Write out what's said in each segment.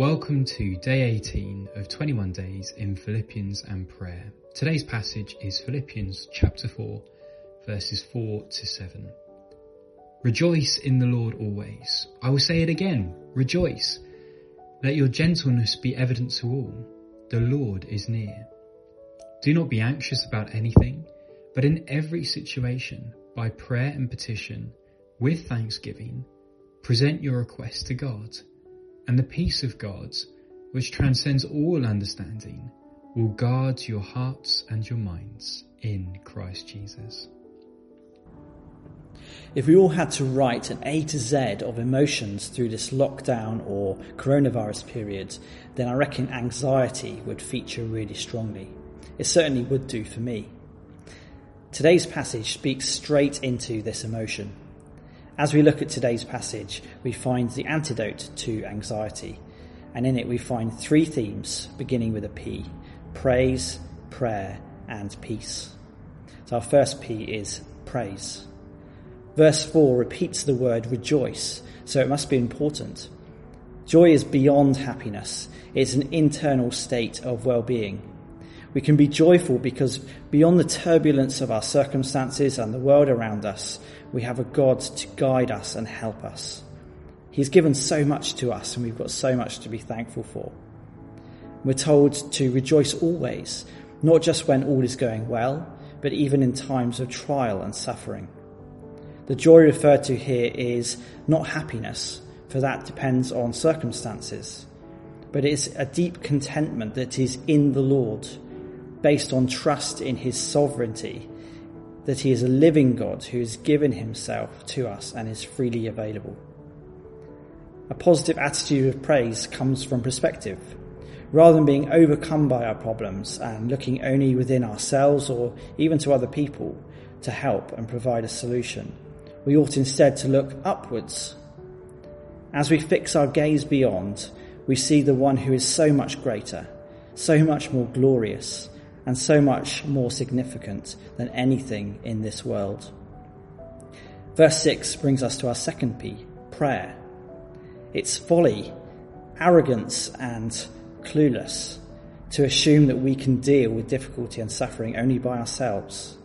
Welcome to day 18 of 21 days in Philippians and prayer. Today's passage is Philippians chapter 4, verses 4 to 7. Rejoice in the Lord always. I will say it again, rejoice. Let your gentleness be evident to all. The Lord is near. Do not be anxious about anything, but in every situation, by prayer and petition, with thanksgiving, present your requests to God and the peace of God, which transcends all understanding, will guard your hearts and your minds in Christ Jesus. If we all had to write an A to Z of emotions through this lockdown or coronavirus period, then I reckon anxiety would feature really strongly. It certainly would do for me. Today's passage speaks straight into this emotion. As we look at today's passage, we find the antidote to anxiety, and in it we find three themes beginning with a P praise, prayer, and peace. So our first P is praise. Verse 4 repeats the word rejoice, so it must be important. Joy is beyond happiness, it's an internal state of well being. We can be joyful because beyond the turbulence of our circumstances and the world around us, we have a God to guide us and help us. He's given so much to us and we've got so much to be thankful for. We're told to rejoice always, not just when all is going well, but even in times of trial and suffering. The joy referred to here is not happiness, for that depends on circumstances, but it's a deep contentment that is in the Lord based on trust in his sovereignty, that he is a living God who has given himself to us and is freely available. A positive attitude of praise comes from perspective. Rather than being overcome by our problems and looking only within ourselves or even to other people to help and provide a solution, we ought instead to look upwards. As we fix our gaze beyond, we see the one who is so much greater, so much more glorious, and so much more significant than anything in this world. Verse 6 brings us to our second P prayer. It's folly, arrogance, and clueless to assume that we can deal with difficulty and suffering only by ourselves.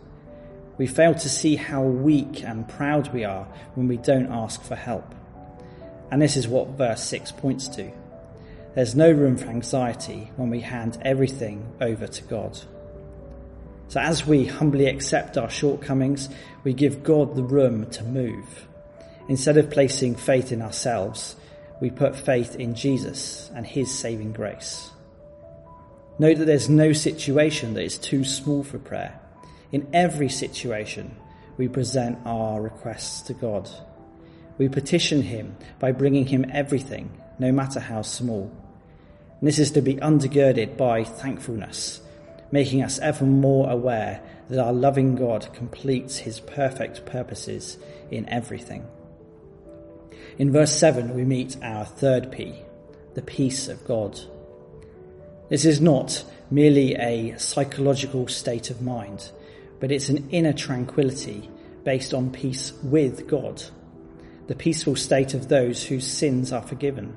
We fail to see how weak and proud we are when we don't ask for help. And this is what verse 6 points to. There's no room for anxiety when we hand everything over to God. So as we humbly accept our shortcomings, we give God the room to move. Instead of placing faith in ourselves, we put faith in Jesus and his saving grace. Note that there's no situation that is too small for prayer. In every situation, we present our requests to God. We petition him by bringing him everything, no matter how small. And this is to be undergirded by thankfulness, making us ever more aware that our loving God completes his perfect purposes in everything. In verse 7, we meet our third P, the peace of God. This is not merely a psychological state of mind, but it's an inner tranquility based on peace with God, the peaceful state of those whose sins are forgiven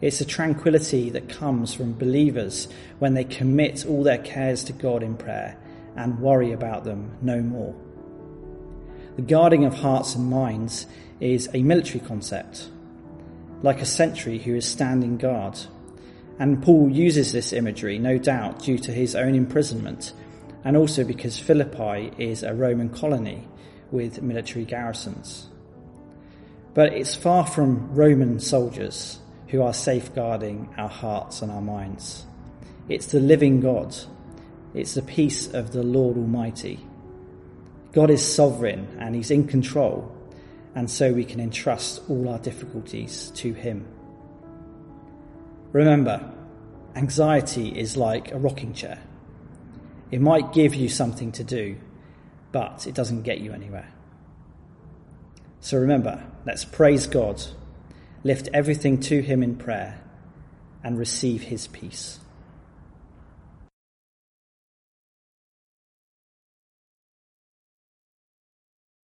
it's a tranquility that comes from believers when they commit all their cares to God in prayer and worry about them no more. The guarding of hearts and minds is a military concept, like a sentry who is standing guard. And Paul uses this imagery, no doubt, due to his own imprisonment, and also because Philippi is a Roman colony with military garrisons. But it's far from Roman soldiers who are safeguarding our hearts and our minds. It's the living God. It's the peace of the Lord Almighty. God is sovereign and He's in control, and so we can entrust all our difficulties to Him. Remember, anxiety is like a rocking chair. It might give you something to do, but it doesn't get you anywhere. So remember, let's praise God lift everything to him in prayer, and receive his peace.